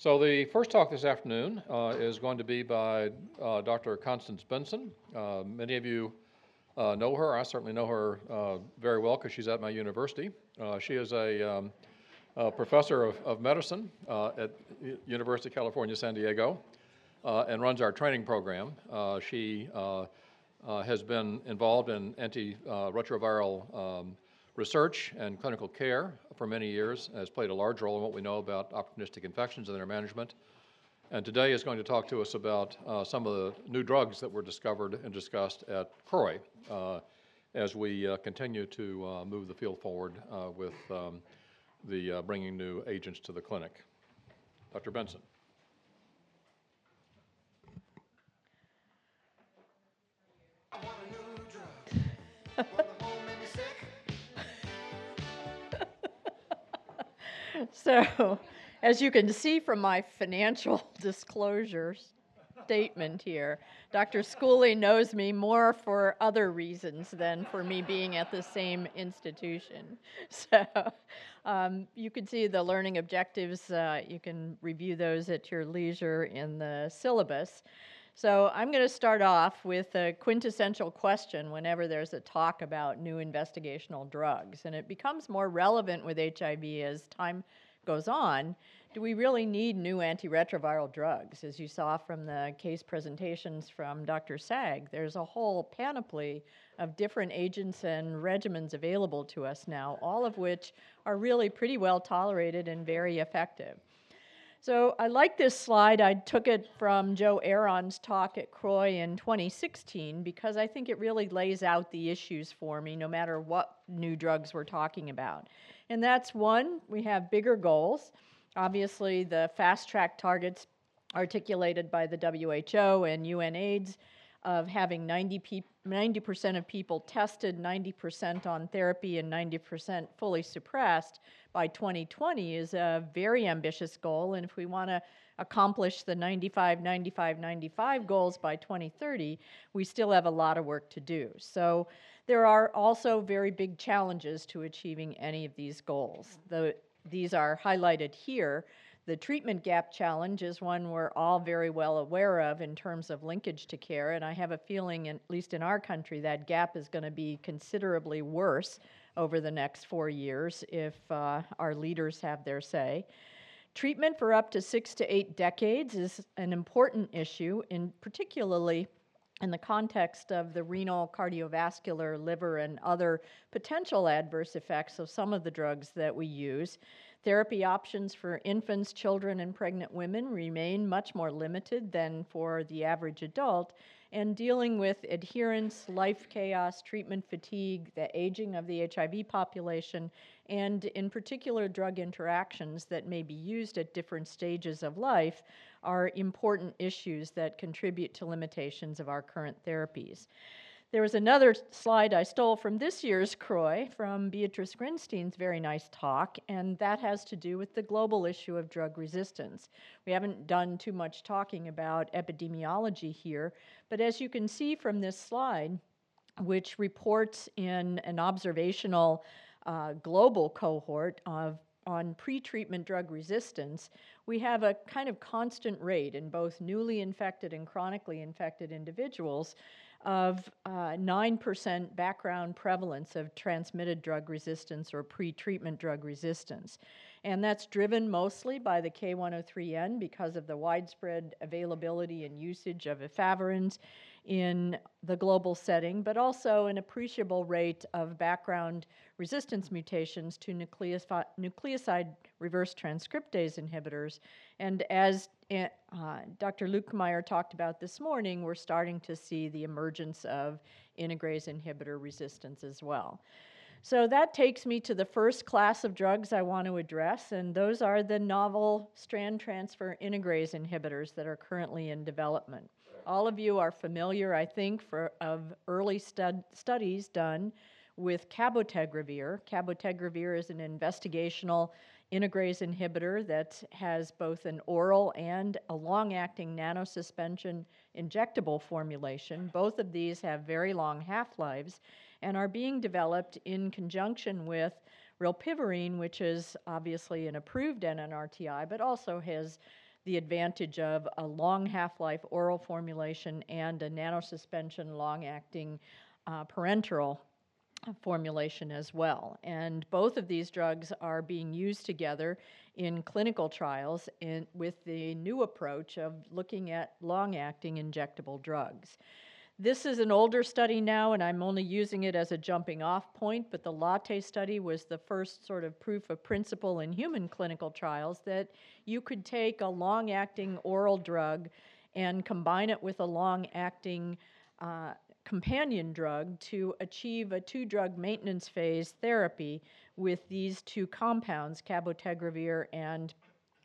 So the first talk this afternoon uh, is going to be by uh, Dr. Constance Benson. Uh, many of you uh, know her. I certainly know her uh, very well because she's at my university. Uh, she is a, um, a professor of, of medicine at University of California, San Diego, and runs our training program. She has been involved in antiretroviral um, research and clinical care for many years, has played a large role in what we know about opportunistic infections and their management. And today is going to talk to us about uh, some of the new drugs that were discovered and discussed at CROI uh, as we uh, continue to uh, move the field forward uh, with um, the uh, bringing new agents to the clinic. Dr. Benson. So, as you can see from my financial disclosures statement here, Dr. Schooley knows me more for other reasons than for me being at the same institution. So, um, you can see the learning objectives. Uh, you can review those at your leisure in the syllabus. So, I'm going to start off with a quintessential question whenever there's a talk about new investigational drugs. And it becomes more relevant with HIV as time goes on. Do we really need new antiretroviral drugs? As you saw from the case presentations from Dr. Saag, there's a whole panoply of different agents and regimens available to us now, all of which are really pretty well tolerated and very effective. So I like this slide. I took it from Joe Eron's talk at CROI in 2016 because I think it really lays out the issues for me no matter what new drugs we're talking about. And that's one, we have bigger goals. Obviously, the fast track targets articulated by the WHO and UNAIDS of having 90 pe- 90% of people tested, 90% on therapy, and 90% fully suppressed by 2020 is a very ambitious goal. And if we want to accomplish the 95, 95, 95 goals by 2030, we still have a lot of work to do. So there are also very big challenges to achieving any of these goals. The, these are highlighted here. The treatment gap challenge is one we're all very well aware of in terms of linkage to care, and I have a feeling, at least in our country, that gap is going to be considerably worse over the next four years if uh, our leaders have their say. Treatment for up to six to eight decades is an important issue, in particularly in the context of the renal, cardiovascular, liver, and other potential adverse effects of some of the drugs that we use. Therapy options for infants, children, and pregnant women remain much more limited than for the average adult, and dealing with adherence, life chaos, treatment fatigue, the aging of the HIV population, and in particular drug interactions that may be used at different stages of life are important issues that contribute to limitations of our current therapies. There was another slide I stole from this year's CROI from Beatriz Grinsztejn's very nice talk, and that has to do with the global issue of drug resistance. We haven't done too much talking about epidemiology here, but as you can see from this slide, which reports in an observational uh, global cohort of on pretreatment drug resistance, we have a kind of constant rate in both newly infected and chronically infected individuals of uh, 9% background prevalence of transmitted drug resistance or pretreatment drug resistance. And that's driven mostly by the K103N because of the widespread availability and usage of efavirenz in the global setting, but also an appreciable rate of background resistance mutations to nucleoside reverse transcriptase inhibitors. And as uh, Dr. Luetkemeyer talked about this morning, we're starting to see the emergence of integrase inhibitor resistance as well. So that takes me to the first class of drugs I want to address, and those are the novel strand transfer integrase inhibitors that are currently in development. All of you are familiar, I think, for, of early stud, studies done with cabotegravir. Cabotegravir is an investigational integrase inhibitor that has both an oral and a long acting nanosuspension injectable formulation. Both of these have very long half lives and are being developed in conjunction with rilpivirine, which is obviously an approved NNRTI, but also has the advantage of a long half-life oral formulation and a nanosuspension long-acting uh, parenteral formulation as well. And both of these drugs are being used together in clinical trials in, with the new approach of looking at long-acting injectable drugs. This is an older study now, and I'm only using it as a jumping off point, but the Latte study was the first sort of proof of principle in human clinical trials that you could take a long acting oral drug and combine it with a long acting uh, companion drug to achieve a two drug maintenance phase therapy with these two compounds, cabotegravir and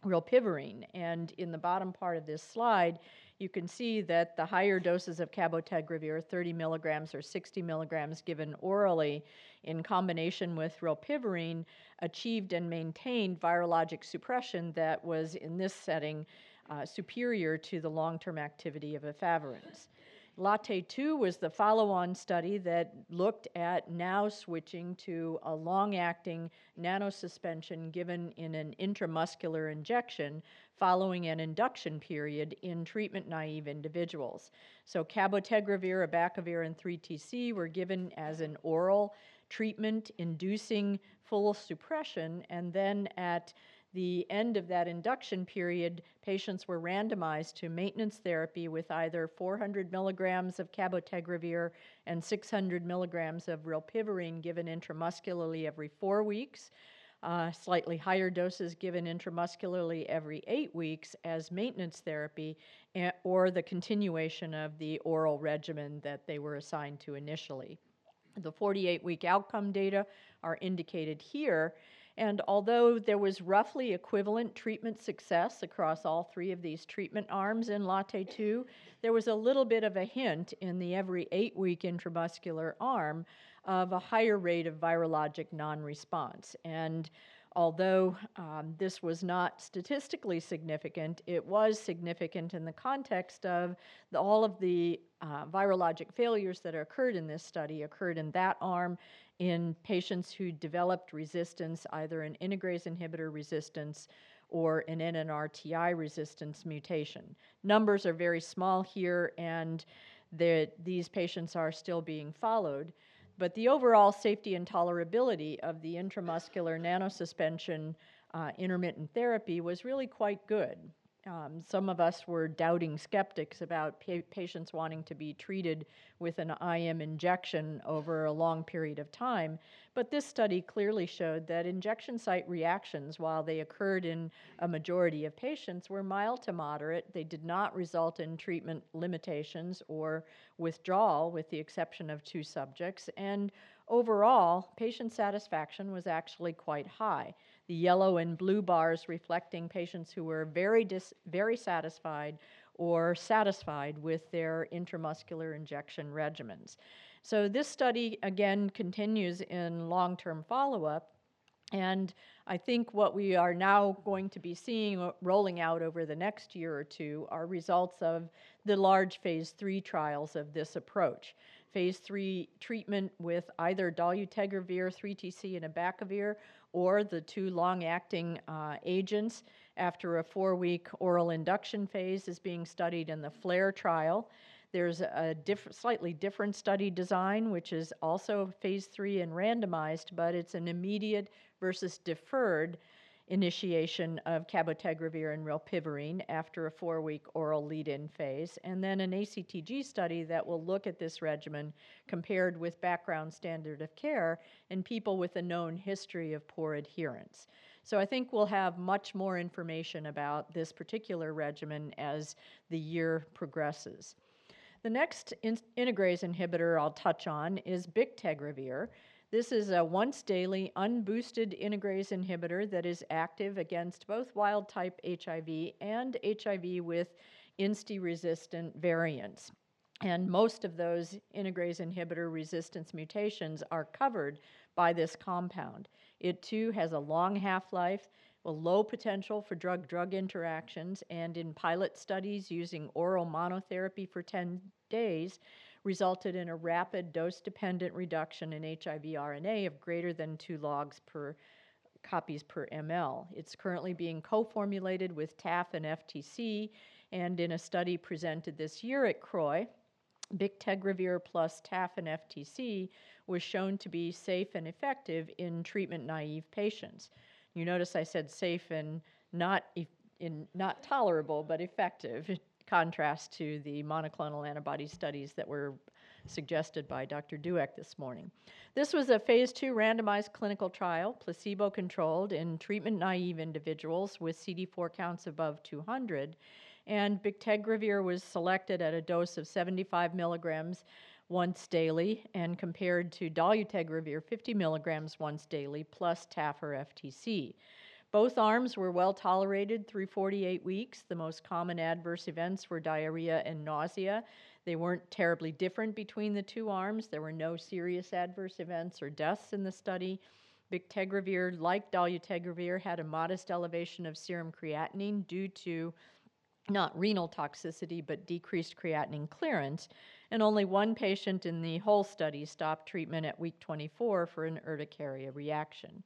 rilpivirine. And in the bottom part of this slide, you can see that the higher doses of cabotegravir, 30 milligrams or 60 milligrams given orally in combination with rilpivirine, achieved and maintained virologic suppression that was, in this setting, uh, superior to the long-term activity of efavirenz. Latte 2 was the follow on study that looked at now switching to a long acting nanosuspension given in an intramuscular injection following an induction period in treatment naive individuals. So, cabotegravir, abacavir, and 3TC were given as an oral treatment inducing full suppression, and then at the end of that induction period, patients were randomized to maintenance therapy with either 400 milligrams of cabotegravir and 600 milligrams of rilpivirine given intramuscularly every four weeks. Uh, slightly higher doses given intramuscularly every eight weeks as maintenance therapy, or the continuation of the oral regimen that they were assigned to initially. The 48 week outcome data are indicated here, and although there was roughly equivalent treatment success across all three of these treatment arms in Latte 2, there was a little bit of a hint in the every eight week intramuscular arm of a higher rate of virologic non response. And although um, this was not statistically significant, it was significant in the context of the, all of the uh, virologic failures that occurred in this study occurred in that arm in patients who developed resistance, either an integrase inhibitor resistance or an NNRTI resistance mutation. Numbers are very small here, and these patients are still being followed. But the overall safety and tolerability of the intramuscular nanosuspension uh, intermittent therapy was really quite good. Um, some of us were doubting skeptics about pa- patients wanting to be treated with an IM injection over a long period of time, but this study clearly showed that injection site reactions, while they occurred in a majority of patients, were mild to moderate. They did not result in treatment limitations or withdrawal, with the exception of two subjects, and overall, patient satisfaction was actually quite high the yellow and blue bars reflecting patients who were very, dis- very satisfied or satisfied with their intramuscular injection regimens. So, this study again continues in long term follow up. And I think what we are now going to be seeing uh, rolling out over the next year or two are results of the large phase three trials of this approach. Phase three treatment with either dolutegravir, 3TC, and abacavir, or the two long acting uh, agents after a four week oral induction phase is being studied in the FLAIR trial. There's a diff- slightly different study design, which is also phase three and randomized, but it's an immediate versus deferred initiation of cabotegravir and rilpivirine after a four week oral lead in phase, and then an ACTG study that will look at this regimen compared with background standard of care in people with a known history of poor adherence. So I think we'll have much more information about this particular regimen as the year progresses. The next in- integrase inhibitor I'll touch on is bictegravir. This is a once daily unboosted integrase inhibitor that is active against both wild type HIV and HIV with INSTI resistant variants. And most of those integrase inhibitor resistance mutations are covered by this compound. It too has a long half life, a low potential for drug drug interactions, and in pilot studies using oral monotherapy for 10 days, resulted in a rapid dose dependent reduction in HIV RNA of greater than two logs per copies per ml. It's currently being co-formulated with TAF and FTC, and in a study presented this year at CROI, Bictegravir plus TAF and FTC was shown to be safe and effective in treatment-naive patients. You notice I said safe and not e- in not tolerable, but effective, contrast to the monoclonal antibody studies that were suggested by Dr. Dueck this morning. This was a phase two randomized clinical trial, placebo controlled in treatment naive individuals with CD4 counts above 200. And bictegravir was selected at a dose of 75 milligrams once daily and compared to dolutegravir 50 milligrams once daily plus TAF or FTC. Both arms were well tolerated through 48 weeks. The most common adverse events were diarrhea and nausea. They weren't terribly different between the two arms. There were no serious adverse events or deaths in the study. Bictegravir, like dolutegravir, had a modest elevation of serum creatinine due to not renal toxicity, but decreased creatinine clearance. And only one patient in the whole study stopped treatment at week 24 for an urticaria reaction.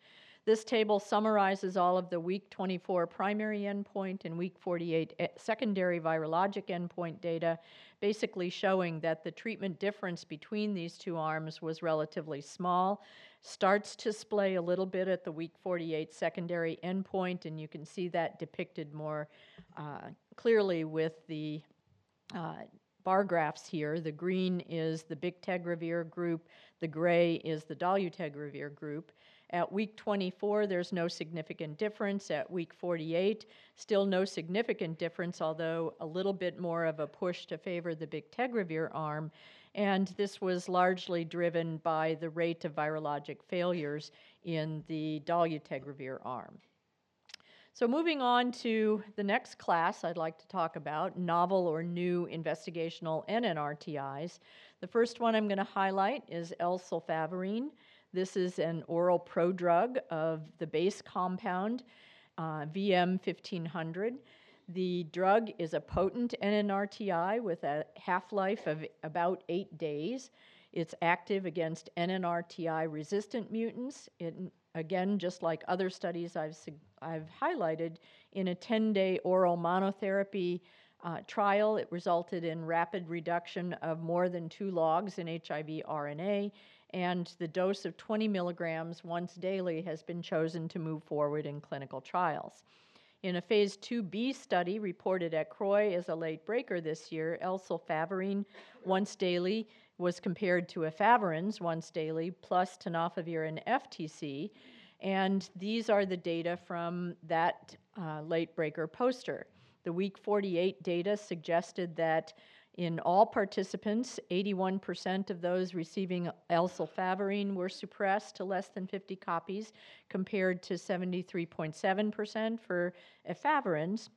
This table summarizes all of the week 24 primary endpoint and week 48 e- secondary virologic endpoint data, basically showing that the treatment difference between these two arms was relatively small. Starts to splay a little bit at the week 48 secondary endpoint, and you can see that depicted more uh, clearly with the uh, bar graphs here. The green is the bictegravir group, the gray is the dolutegravir group. At week 24, there's no significant difference. At week 48, still no significant difference, although a little bit more of a push to favor the bictegravir arm. And this was largely driven by the rate of virologic failures in the dolutegravir arm. So, moving on to the next class I'd like to talk about novel or new investigational NNRTIs. The first one I'm going to highlight is elsulfavirine. This is an oral prodrug of the base compound uh, VM 1500. The drug is a potent NNRTI with a half life of about eight days. It's active against NNRTI resistant mutants. It, again, just like other studies I've, I've highlighted, in a 10 day oral monotherapy uh, trial, it resulted in rapid reduction of more than two logs in HIV RNA, and the dose of 20 milligrams once daily has been chosen to move forward in clinical trials. In a phase 2b study reported at CROI as a late breaker this year, elsulfavirine once daily was compared to efavirenz once daily plus tenofovir and FTC, and these are the data from that uh, late breaker poster. The week 48 data suggested that in all participants, 81% of those receiving elsulfavirine were suppressed to less than 50 copies, compared to 73.7% for efavirenz.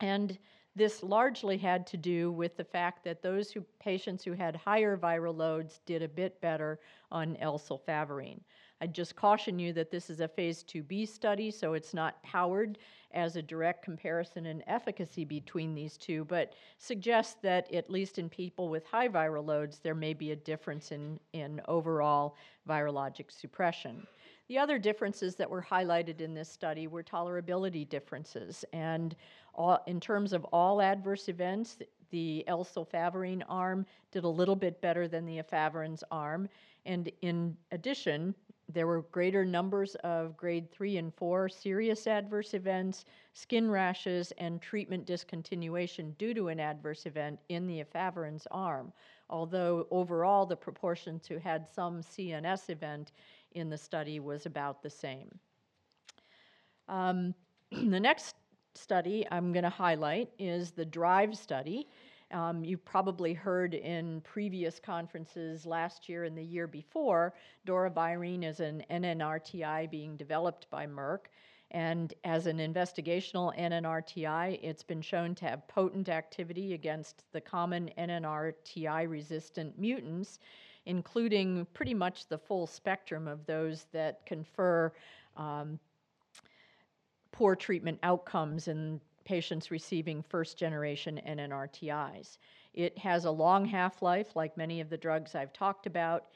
And this largely had to do with the fact that those who, patients who had higher viral loads did a bit better on elsulfavirine. I'd just caution you that this is a phase 2b study, so it's not powered as a direct comparison in efficacy between these two, but suggests that at least in people with high viral loads, there may be a difference in, in overall virologic suppression. The other differences that were highlighted in this study were tolerability differences. And all, in terms of all adverse events, the elsulfavirine arm did a little bit better than the efavirenz arm. And in addition, there were greater numbers of grade 3 and 4 serious adverse events, skin rashes, and treatment discontinuation due to an adverse event in the efavirenz arm, although overall the proportion who had some CNS event in the study was about the same. Um, the next study I'm going to highlight is the DRIVE study. Um, you've probably heard in previous conferences last year and the year before, doravirine is an NNRTI being developed by Merck. And as an investigational NNRTI, it's been shown to have potent activity against the common NNRTI resistant mutants, including pretty much the full spectrum of those that confer um, poor treatment outcomes in patients receiving first generation NNRTIs. It has a long half life, like many of the drugs I've talked about.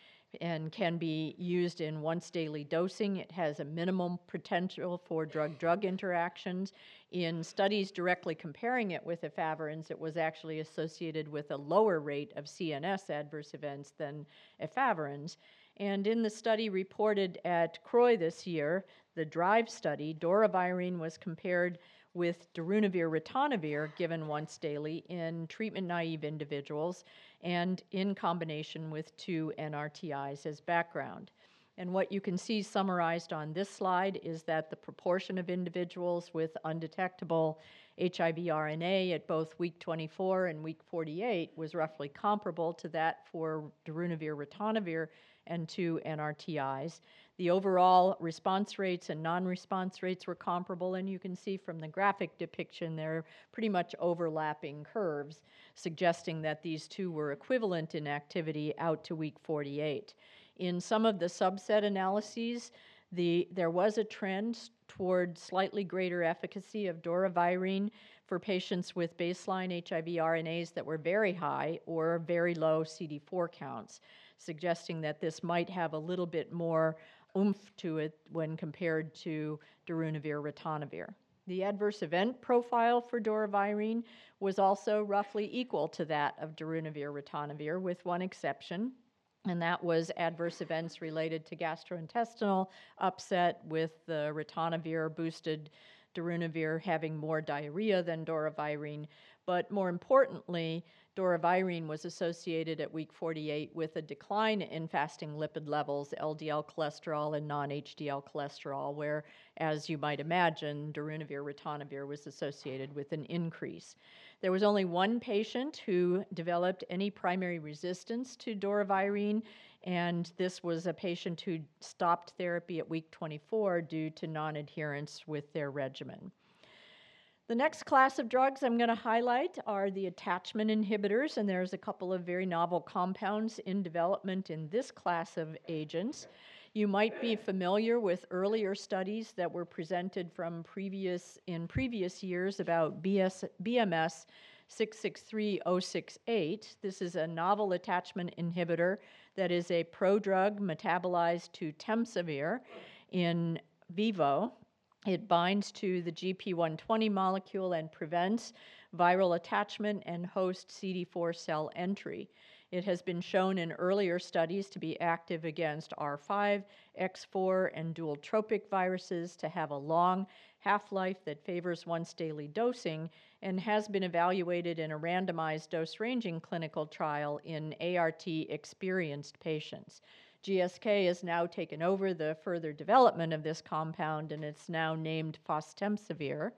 and can be used in once daily dosing. It has a minimum potential for drug drug interactions. In studies directly comparing it with efavirenz, it was actually associated with a lower rate of CNS adverse events than efavirenz. And in the study reported at CROI this year, the DRIVE study, doravirine was compared with darunavir ritonavir given once daily in treatment naive individuals and in combination with two NRTIs as background. And what you can see summarized on this slide is that the proportion of individuals with undetectable HIV RNA at both week 24 and week 48 was roughly comparable to that for darunavir ritonavir and two NRTIs. The overall response rates and non response rates were comparable, and you can see from the graphic depiction they're pretty much overlapping curves, suggesting that these two were equivalent in activity out to week 48. In some of the subset analyses, the, there was a trend toward slightly greater efficacy of doravirine for patients with baseline HIV RNAs that were very high or very low CD4 counts, suggesting that this might have a little bit more oomph to it when compared to darunavir ritonavir. The adverse event profile for doravirine was also roughly equal to that of darunavir ritonavir, with one exception, and that was adverse events related to gastrointestinal upset, with the ritonavir boosted darunavir having more diarrhea than doravirine. But more importantly, doravirine was associated at week 48 with a decline in fasting lipid levels, LDL cholesterol and non HDL cholesterol, where, as you might imagine, darunavir ritonavir was associated with an increase. There was only one patient who developed any primary resistance to doravirine, and this was a patient who stopped therapy at week 24 due to non adherence with their regimen. The next class of drugs I'm going to highlight are the attachment inhibitors, and there's a couple of very novel compounds in development in this class of agents. You might be familiar with earlier studies that were presented from previous in previous years about BS, BMS 663068. This is a novel attachment inhibitor that is a prodrug metabolized to temsavir in vivo it binds to the GP120 molecule and prevents viral attachment and host CD4 cell entry. It has been shown in earlier studies to be active against R5, X4, and dual tropic viruses, to have a long half life that favors once daily dosing, and has been evaluated in a randomized dose ranging clinical trial in ART experienced patients. GSK has now taken over the further development of this compound and it's now named fostemsavir.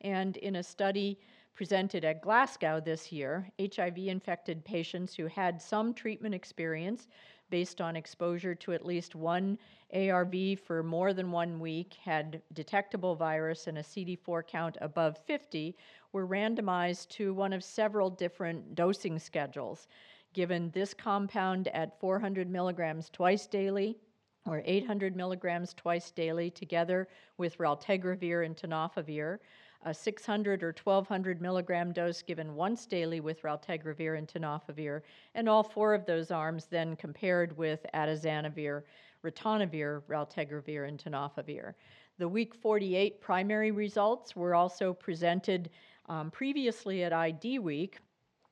And in a study presented at Glasgow this year, HIV infected patients who had some treatment experience based on exposure to at least one ARV for more than one week, had detectable virus and a CD4 count above 50, were randomized to one of several different dosing schedules given this compound at 400 milligrams twice daily or 800 milligrams twice daily together with raltegravir and tenofovir, a 600 or 1200 milligram dose given once daily with raltegravir and tenofovir, and all four of those arms then compared with atazanavir, ritonavir, raltegravir, and tenofovir. The week 48 primary results were also presented um, previously at ID Week,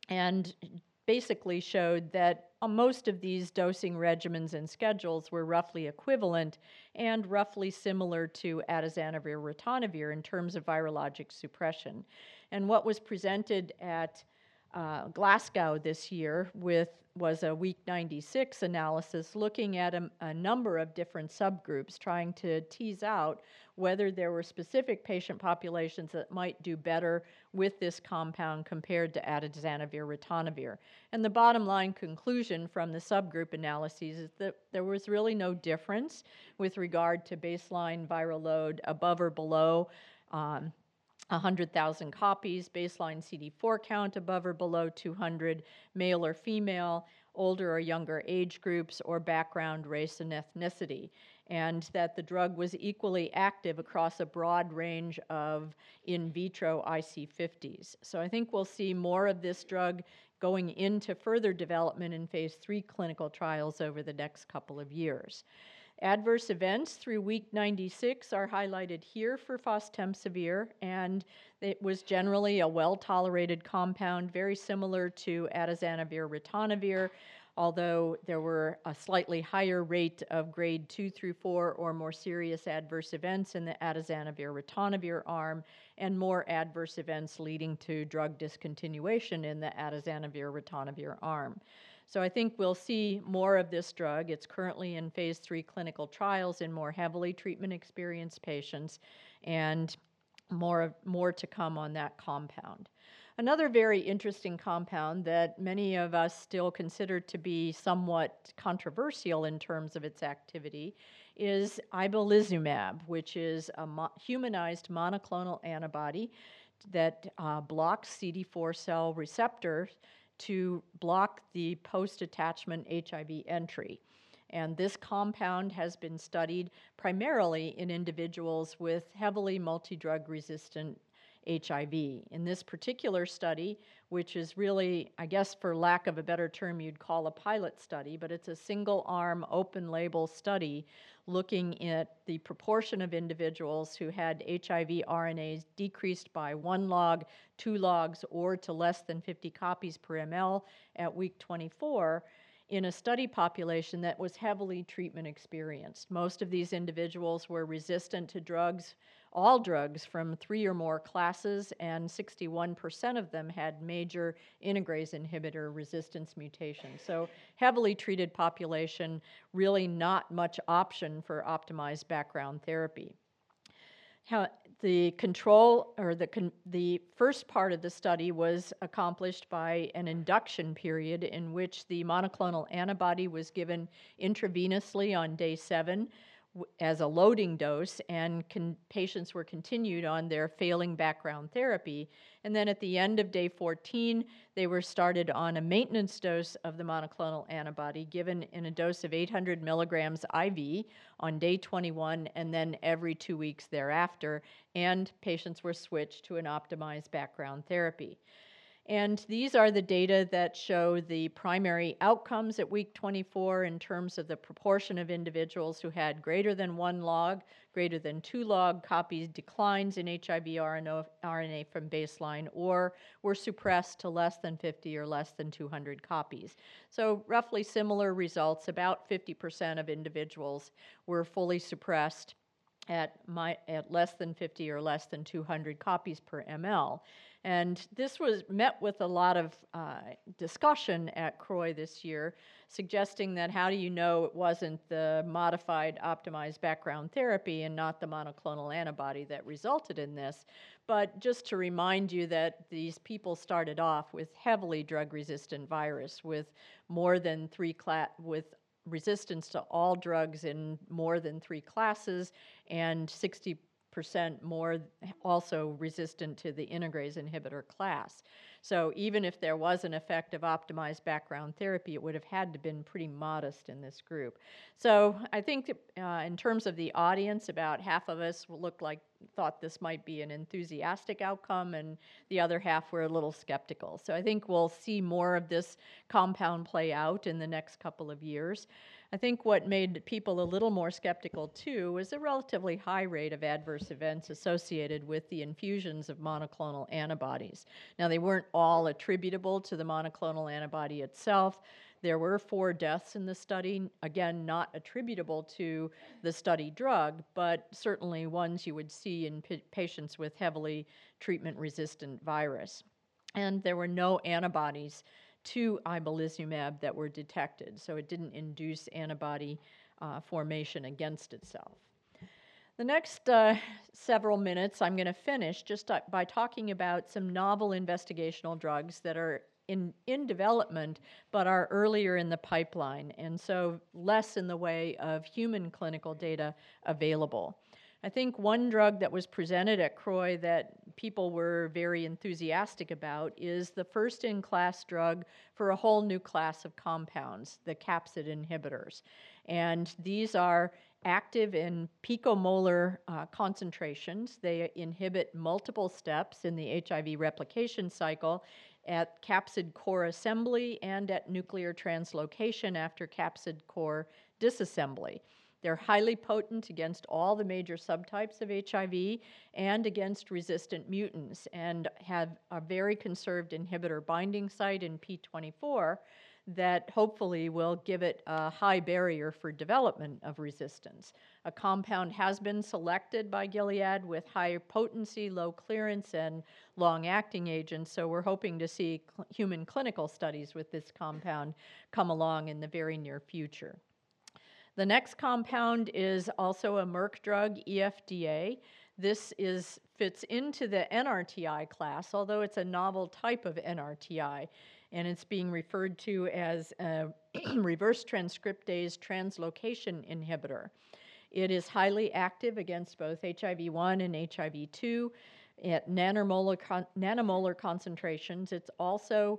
and basically showed that uh, most of these dosing regimens and schedules were roughly equivalent and roughly similar to atazanavir ritonavir in terms of virologic suppression. And what was presented at uh, Glasgow this year with was a week 96 analysis looking at a, a, number of different subgroups, trying to tease out whether there were specific patient populations that might do better with this compound compared to atazanavir ritonavir. And the bottom line conclusion from the subgroup analyses is that there was really no difference with regard to baseline viral load above or below um, 100,000 copies, baseline CD4 count above or below 200, male or female, older or younger age groups, or background, race, and ethnicity. And that the drug was equally active across a broad range of in vitro IC50s. So I think we'll see more of this drug going into further development in phase three clinical trials over the next couple of years. Adverse events through week 96 are highlighted here for fostemsavir, and it was generally a well tolerated compound, very similar to atazanavir ritonavir, although there were a slightly higher rate of grade 2 through 4 or more serious adverse events in the atazanavir ritonavir arm, and more adverse events leading to drug discontinuation in the atazanavir ritonavir arm. So I think we'll see more of this drug. It's currently in phase three clinical trials in more heavily treatment experienced patients, and more, more to come on that compound. Another very interesting compound that many of us still consider to be somewhat controversial in terms of its activity is ibalizumab, which is a mo- humanized monoclonal antibody that uh, blocks CD4 cell receptors to block the post attachment HIV entry. And this compound has been studied primarily in individuals with heavily multi drug resistant HIV. In this particular study, which is really, I guess, for lack of a better term, you'd call a pilot study, but it's a single arm, open label study looking at the proportion of individuals who had HIV RNAs decreased by one log, two logs, or to less than 50 copies per ml at week 24 in a study population that was heavily treatment experienced. Most of these individuals were resistant to drugs, all drugs from three or more classes, and 61% of them had major integrase inhibitor resistance mutations. So, heavily treated population, really not much option for optimized background therapy. How, the control or the, con, the first part of the study was accomplished by an induction period in which the monoclonal antibody was given intravenously on day seven as a loading dose, and con- patients were continued on their failing background therapy. And then at the end of day 14, they were started on a maintenance dose of the monoclonal antibody given in a dose of 800 milligrams IV on day 21 and then every two weeks thereafter. And patients were switched to an optimized background therapy. And these are the data that show the primary outcomes at week 24 in terms of the proportion of individuals who had greater than one log, greater than two log copies declines in HIV RNA from baseline, or were suppressed to less than 50 or less than 200 copies. So, roughly similar results. About 50% of individuals were fully suppressed at, my, at less than 50 or less than 200 copies per ml. And this was met with a lot of uh, discussion at CROI this year, suggesting that how do you know it wasn't the modified optimized background therapy and not the monoclonal antibody that resulted in this? But just to remind you that these people started off with heavily drug resistant virus with more than three class with resistance to all drugs in more than three classes and 60 percent more also resistant to the integrase inhibitor class. So even if there was an effect of optimized background therapy, it would have had to been pretty modest in this group. So I think uh, in terms of the audience, about half of us looked like thought this might be an enthusiastic outcome, and the other half were a little skeptical. So I think we'll see more of this compound play out in the next couple of years. I think what made people a little more skeptical too was a relatively high rate of adverse events associated with the infusions of monoclonal antibodies. Now, they weren't all attributable to the monoclonal antibody itself. There were four deaths in the study, again, not attributable to the study drug, but certainly ones you would see in p- patients with heavily treatment resistant virus. And there were no antibodies to ibalizumab that were detected, so it didn't induce antibody uh, formation against itself. The next uh, several minutes, I'm going to finish just uh, by talking about some novel investigational drugs that are in, in development but are earlier in the pipeline, and so less in the way of human clinical data available. I think one drug that was presented at CROI that people were very enthusiastic about is the first in class drug for a whole new class of compounds, the capsid inhibitors. And these are active in picomolar uh, concentrations. They inhibit multiple steps in the HIV replication cycle at capsid core assembly and at nuclear translocation after capsid core disassembly. They're highly potent against all the major subtypes of HIV and against resistant mutants and have a very conserved inhibitor binding site in P24 that hopefully will give it a high barrier for development of resistance. A compound has been selected by Gilead with high potency, low clearance, and long acting agents, so we're hoping to see cl- human clinical studies with this compound come along in the very near future. The next compound is also a Merck drug, EFDA. This is fits into the NRTI class, although it's a novel type of NRTI, and it's being referred to as a reverse transcriptase translocation inhibitor. It is highly active against both HIV1 and HIV2 at nanomolar, con- nanomolar concentrations. It's also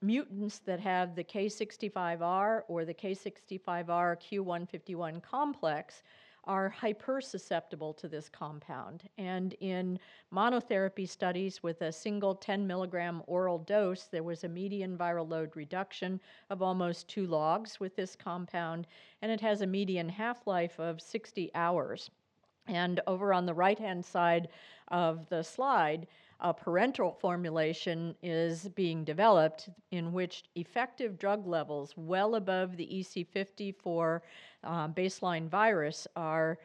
mutants that have the K65R or the K65R Q151 complex are hypersusceptible to this compound. And in monotherapy studies with a single 10 milligram oral dose, there was a median viral load reduction of almost two logs with this compound, and it has a median half life of 60 hours. And over on the right hand side of the slide, a parenteral formulation is being developed in which effective drug levels well above the EC50 for uh, baseline virus are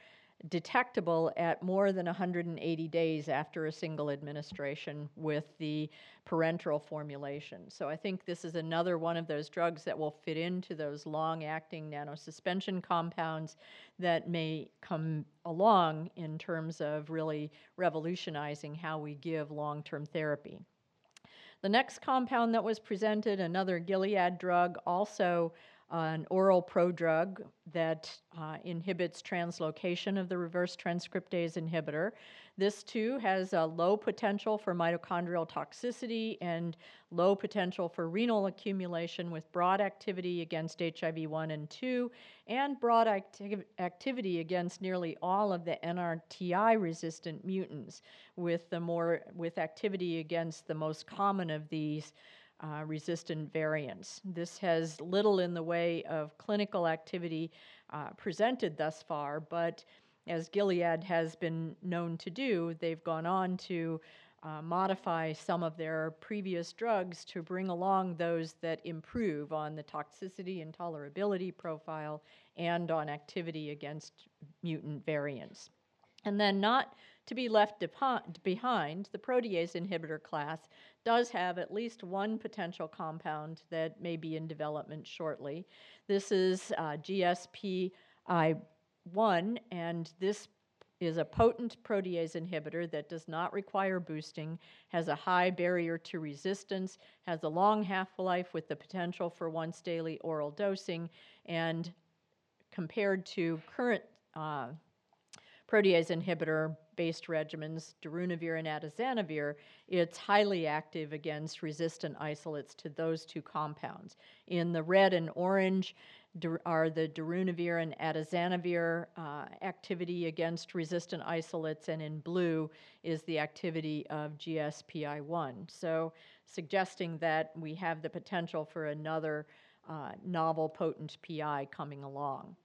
detectable at more than 180 days after a single administration with the parenteral formulation. So I think this is another one of those drugs that will fit into those long acting nanosuspension compounds that may come along in terms of really revolutionizing how we give long term therapy. The next compound that was presented, another Gilead drug, also an oral prodrug that uh, inhibits translocation of the reverse transcriptase inhibitor. This too has a low potential for mitochondrial toxicity and low potential for renal accumulation with broad activity against HIV 1 and 2 and broad acti- activity against nearly all of the NRTI resistant mutants with the more with activity against the most common of these uh, resistant variants. This has little in the way of clinical activity uh, presented thus far, but as Gilead has been known to do, they've gone on to uh, modify some of their previous drugs to bring along those that improve on the toxicity and tolerability profile and on activity against mutant variants. And then, not to be left behind, the protease inhibitor class does have at least one potential compound that may be in development shortly. This is uh, GSPI1, and this is a potent protease inhibitor that does not require boosting, has a high barrier to resistance, has a long half life with the potential for once daily oral dosing, and compared to current uh, protease inhibitor based regimens, darunavir and atazanavir, it's highly active against resistant isolates to those two compounds. In the red and orange are the darunavir and atazanavir uh, activity against resistant isolates, and in blue is the activity of GSPI1. So, suggesting that we have the potential for another uh, novel potent PI coming along.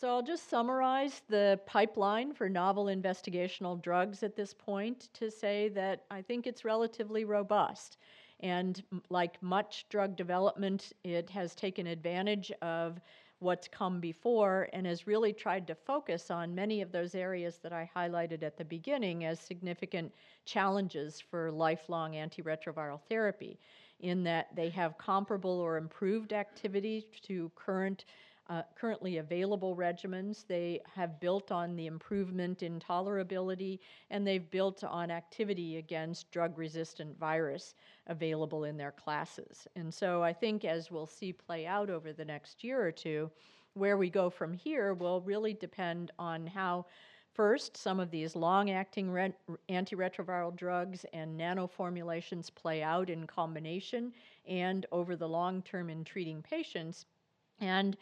So I'll just summarize the pipeline for novel investigational drugs at this point to say that I think it's relatively robust. And like much drug development, it has taken advantage of what's come before and has really tried to focus on many of those areas that I highlighted at the beginning as significant challenges for lifelong antiretroviral therapy, in that they have comparable or improved activity to current uh, currently available regimens. They have built on the improvement in tolerability and they've built on activity against drug resistant virus available in their classes. And so I think, as we'll see play out over the next year or two, where we go from here will really depend on how first, some of these long-acting ret- antiretroviral drugs and nanoformulations play out in combination and over the long term in treating patients. And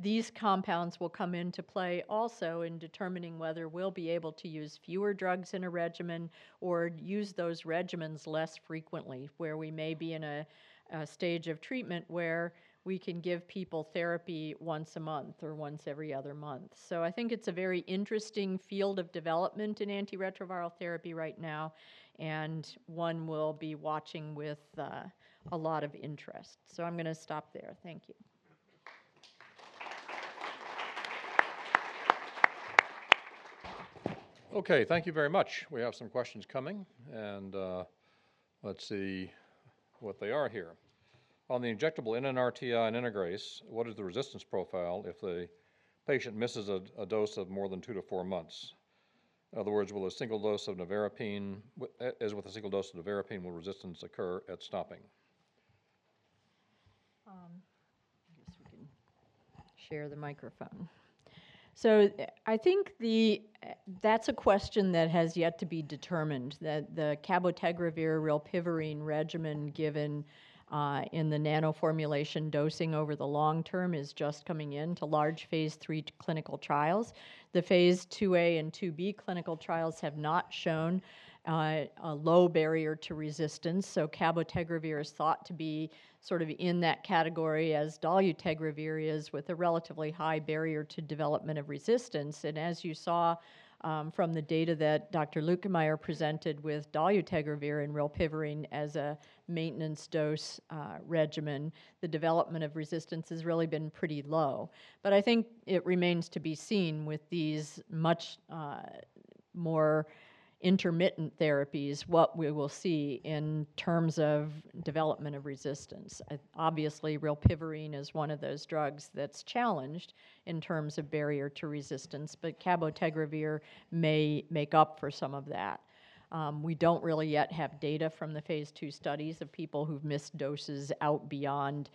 these compounds will come into play also in determining whether we'll be able to use fewer drugs in a regimen or use those regimens less frequently, where we may be in a, a stage of treatment where we can give people therapy once a month or once every other month. So I think it's a very interesting field of development in antiretroviral therapy right now, and one we'll be watching with uh, a lot of interest. So I'm going to stop there. Thank you. Okay, thank you very much. We have some questions coming, and uh, let's see what they are here. On the injectable NNRTI and integrase, what is the resistance profile if the patient misses a, a dose of more than two to four months? In other words, will a single dose of nevirapine, as with a single dose of nevirapine, will resistance occur at stopping? I guess we can share the microphone. So I think the, that's a question that has yet to be determined, that the cabotegravir rilpivirine regimen given uh, in the nanoformulation dosing over the long term is just coming into large phase three clinical trials. The phase 2A and 2B clinical trials have not shown uh, a low barrier to resistance. So cabotegravir is thought to be sort of in that category as dolutegravir is with a relatively high barrier to development of resistance. And as you saw um, from the data that Dr. Luetkemeyer presented with dolutegravir and rilpivirine as a maintenance dose uh, regimen, the development of resistance has really been pretty low. But I think it remains to be seen with these much uh, more intermittent therapies, what we will see in terms of development of resistance. Obviously, rilpivirine is one of those drugs that's challenged in terms of barrier to resistance, but cabotegravir may make up for some of that. Um, we don't really yet have data from the phase two studies of people who've missed doses out beyond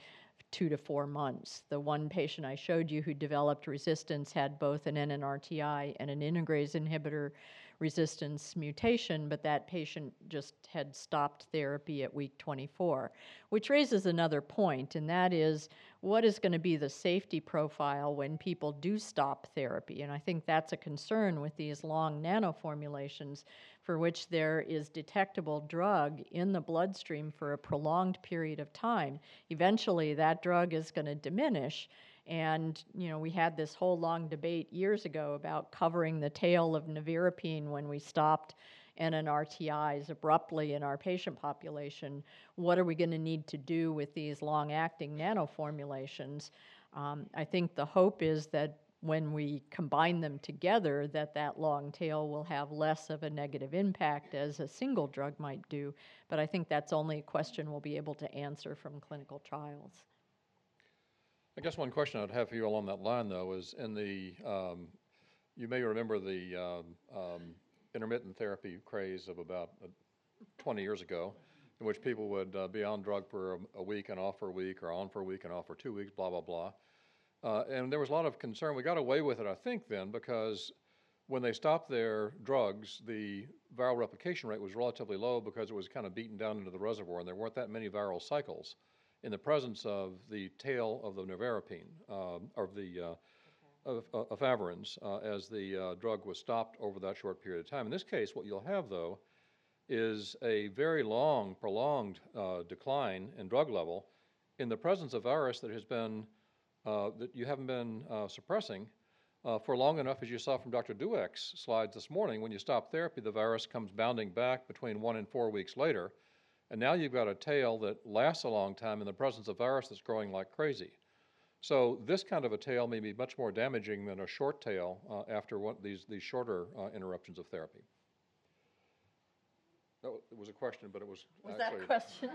two to four months. The one patient I showed you who developed resistance had both an NNRTI and an integrase inhibitor resistance mutation, but that patient just had stopped therapy at week 24, which raises another point, and that is what is going to be the safety profile when people do stop therapy? And I think that's a concern with these long nanoformulations for which there is detectable drug in the bloodstream for a prolonged period of time. Eventually, that drug is going to diminish. And, you know, we had this whole long debate years ago about covering the tail of nevirapine when we stopped NNRTIs abruptly in our patient population. What are we going to need to do with these long acting nanoformulations? Um, I think the hope is that when we combine them together, that that long tail will have less of a negative impact as a single drug might do. But I think that's only a question we'll be able to answer from clinical trials. I guess one question I'd have for you along that line, though, is in the, um, you may remember the um, um, intermittent therapy craze of about uh, 20 years ago, in which people would uh, be on drug for a, week and off for a week, or on for a week and off for two weeks, blah, blah, blah. Uh, and there was a lot of concern. We got away with it, I think, then, because when they stopped their drugs, the viral replication rate was relatively low because it was kind of beaten down into the reservoir, and there weren't that many viral cycles in the presence of the tail of the nevirapine, um, or the uh, of, of efavirenz, uh, as the uh, drug was stopped over that short period of time. In this case, what you'll have, though, is a very long, prolonged uh, decline in drug level in the presence of virus that has been uh, that you haven't been uh, suppressing uh, for long enough, as you saw from Dr. Deeks's slides this morning. When you stop therapy, the virus comes bounding back between one and four weeks later. And now you've got a tail that lasts a long time in the presence of virus that's growing like crazy. So this kind of a tail may be much more damaging than a short tail uh, after one, these, these shorter uh, interruptions of therapy. That was a question, but it was Was actually, that a question?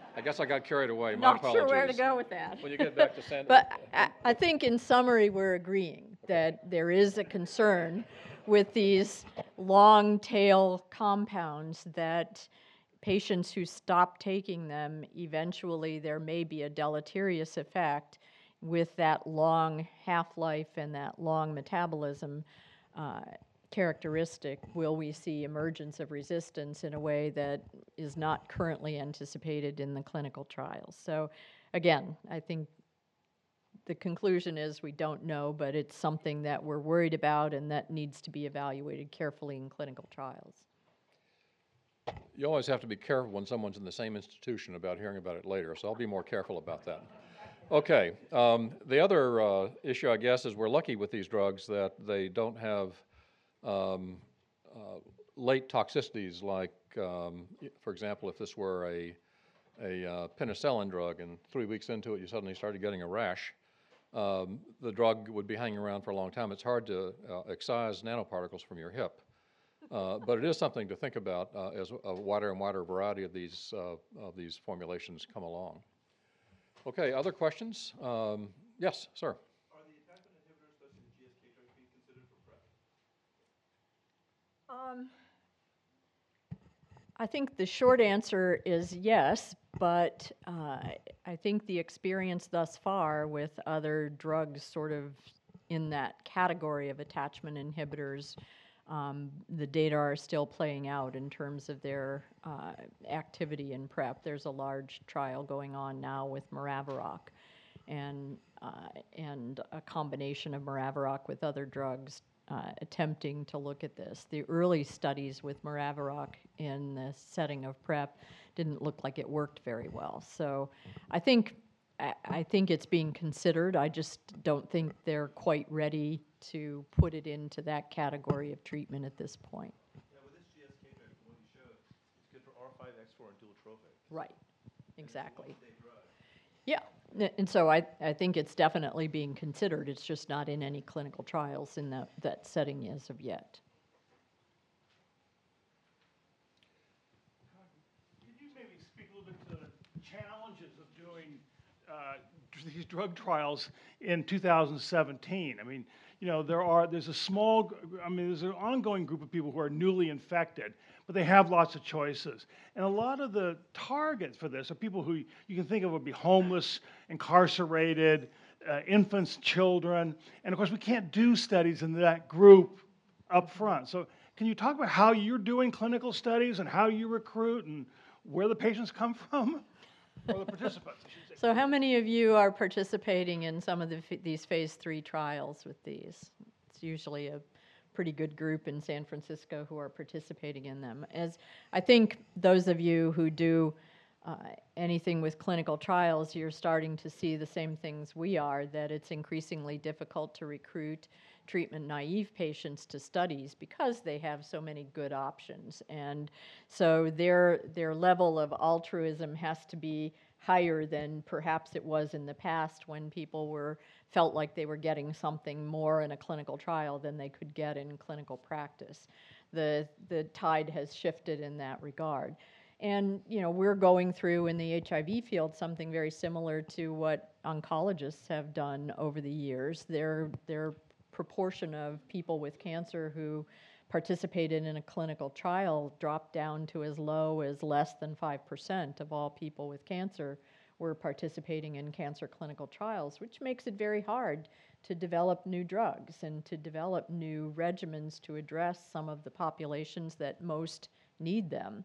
I guess I got carried away. My Not apologies. sure where to go with that. When you get back to San- But I, I think in summary, we're agreeing that there is a concern with these long tail compounds that patients who stop taking them, eventually there may be a deleterious effect with that long half-life and that long metabolism uh, characteristic, will we see emergence of resistance in a way that is not currently anticipated in the clinical trials? So again, I think the conclusion is we don't know, but it's something that we're worried about and that needs to be evaluated carefully in clinical trials. You always have to be careful when someone's in the same institution about hearing about it later, so I'll be more careful about that. Okay, um, the other uh, issue, I guess, is we're lucky with these drugs that they don't have um, uh, late toxicities like, um, for example, if this were a, a uh, penicillin drug and three weeks into it you suddenly started getting a rash, um, the drug would be hanging around for a long time. It's hard to uh, excise nanoparticles from your hip. Uh, But it is something to think about uh, as a wider and wider variety of these, uh, of these formulations come along. Okay, other questions? Um, Yes, sir. Are the attachment inhibitors listed in GSK drugs being considered for PrEP? Um, I think the short answer is yes, but uh, I think the experience thus far with other drugs sort of in that category of attachment inhibitors, um, the data are still playing out in terms of their uh, activity in PrEP. There's a large trial going on now with Maraviroc and, uh, and a combination of Maraviroc with other drugs uh, attempting to look at this. The early studies with Maraviroc in the setting of PrEP didn't look like it worked very well. So I think, I, I think it's being considered. I just don't think they're quite ready to put it into that category of treatment at this point. Yeah, with this GSK drug, from what you showed, it's good for R5X4 and dual trophic. Right, exactly. Yeah, and so I, I think it's definitely being considered. It's just not in any clinical trials in that, that setting as of yet. Could you maybe speak a little bit to the challenges of doing uh, dr- these drug trials in 2017? I mean, you know, there are, there's a small, I mean, there's an ongoing group of people who are newly infected, but they have lots of choices. And a lot of the targets for this are people who you can think of would be homeless, incarcerated, uh, infants, children. And of course, we can't do studies in that group up front. So can you talk about how you're doing clinical studies and how you recruit and where the patients come from? Or the participants, I should say. So how many of you are participating in some of the, f- these phase three trials with these? It's usually a pretty good group in San Francisco who are participating in them. As I think those of you who do uh, anything with clinical trials, you're starting to see the same things we are, that it's increasingly difficult to recruit treatment naive patients to studies because they have so many good options. And so their, their level of altruism has to be higher than perhaps it was in the past when people were felt like they were getting something more in a clinical trial than they could get in clinical practice. The, the tide has shifted in that regard. And you know, we're going through in the HIV field something very similar to what oncologists have done over the years. Their their proportion of people with cancer who participated in a clinical trial dropped down to as low as less than 5% of all people with cancer were participating in cancer clinical trials, which makes it very hard to develop new drugs and to develop new regimens to address some of the populations that most need them.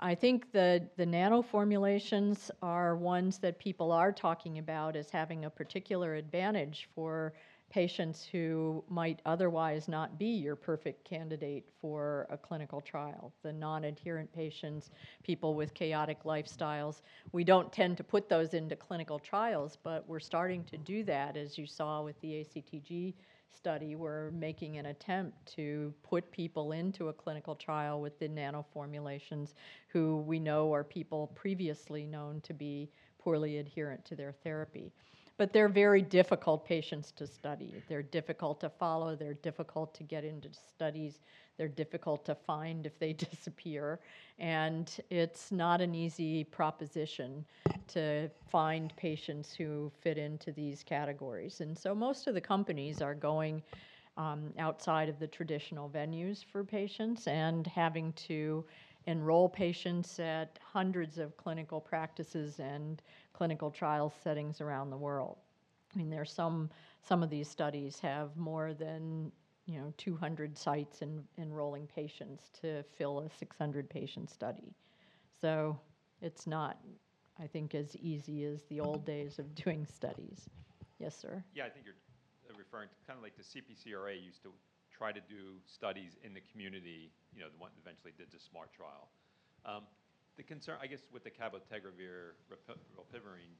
I think the, the nano formulations are ones that people are talking about as having a particular advantage for patients who might otherwise not be your perfect candidate for a clinical trial. The non adherent patients, people with chaotic lifestyles. We don't tend to put those into clinical trials, but we're starting to do that, as you saw with the ACTG study. We're making an attempt to put people into a clinical trial with the nano formulations who we know are people previously known to be poorly adherent to their therapy. But they're very difficult patients to study. They're difficult to follow, they're difficult to get into studies, they're difficult to find if they disappear. And it's not an easy proposition to find patients who fit into these categories. And so most of the companies are going um, outside of the traditional venues for patients and having to enroll patients at hundreds of clinical practices and clinical trial settings around the world. I mean, there's some, some of these studies have more than you know, 200 sites in, enrolling patients to fill a 600 patient study. So it's not, I think, as easy as the old days of doing studies. Yes, sir. Yeah, I think you're referring to kind of like the CPCRA used to try to do studies in the community, you know, the one that eventually did the SMART trial. Um, The concern, I guess, with the cabotegravir, rilpivirine,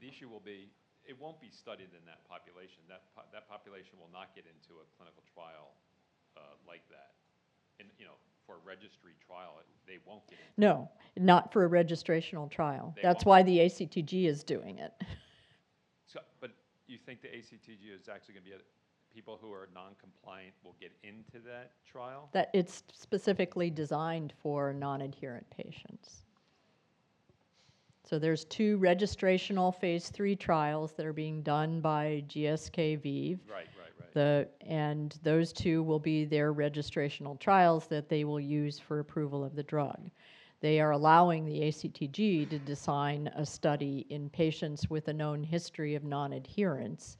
the issue will be, it won't be studied in that population. That, po- that population will not get into a clinical trial uh, like that. And, you know, for a registry trial, they won't get into. No, not for a registrational trial. They That's why the ACTG is doing it. So, but you think the ACTG is actually going to be, a- people who are non-compliant will get into that trial? That it's specifically designed for non-adherent patients. So there's two registrational phase three trials that are being done by GSK ViiV. Right, right, right. The, and those two will be their registrational trials that they will use for approval of the drug. They are allowing the ACTG to design a study in patients with a known history of non-adherence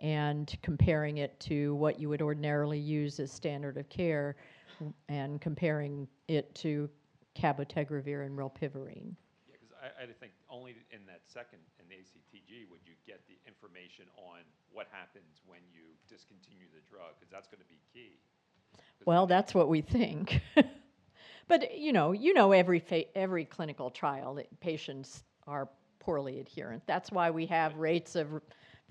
and comparing it to what you would ordinarily use as standard of care and comparing it to cabotegravir and rilpivirine. Yeah, because I, I think only in that second, in the ACTG, would you get the information on what happens when you discontinue the drug, because that's going to be key. Well, that's what we think. But, you know, you know every, fa- every clinical trial that patients are poorly adherent. That's why we have rates of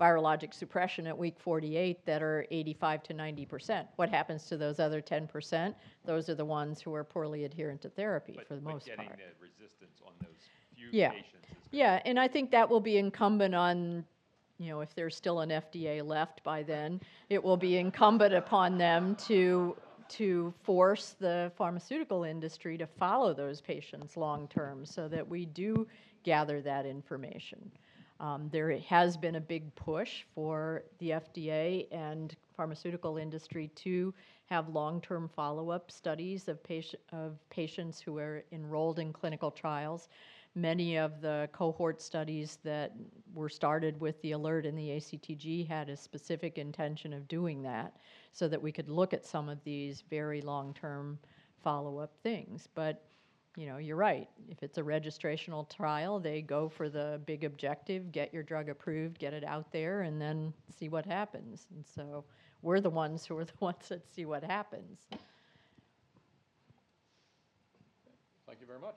virologic suppression at week 48 that are 85 to 90%. What happens to those other 10%? Those are the ones who are poorly adherent to therapy but- for the most getting part. the resistance on those few Yeah. patients. Yeah, and I think that will be incumbent on, you know, if there's still an FDA left by then, it will be incumbent upon them to, to force the pharmaceutical industry to follow those patients long-term so that we do gather that information. Um, there has been a big push for the FDA and pharmaceutical industry to have long-term follow-up studies of patient, of patients who are enrolled in clinical trials. Many of the cohort studies that were started with the ALLRT in the ACTG had a specific intention of doing that so that we could look at some of these very long-term follow-up things. But, you know, you're right. If it's a registrational trial, they go for the big objective, get your drug approved, get it out there, and then see what happens. And so we're the ones who are the ones that see what happens. Thank you very much.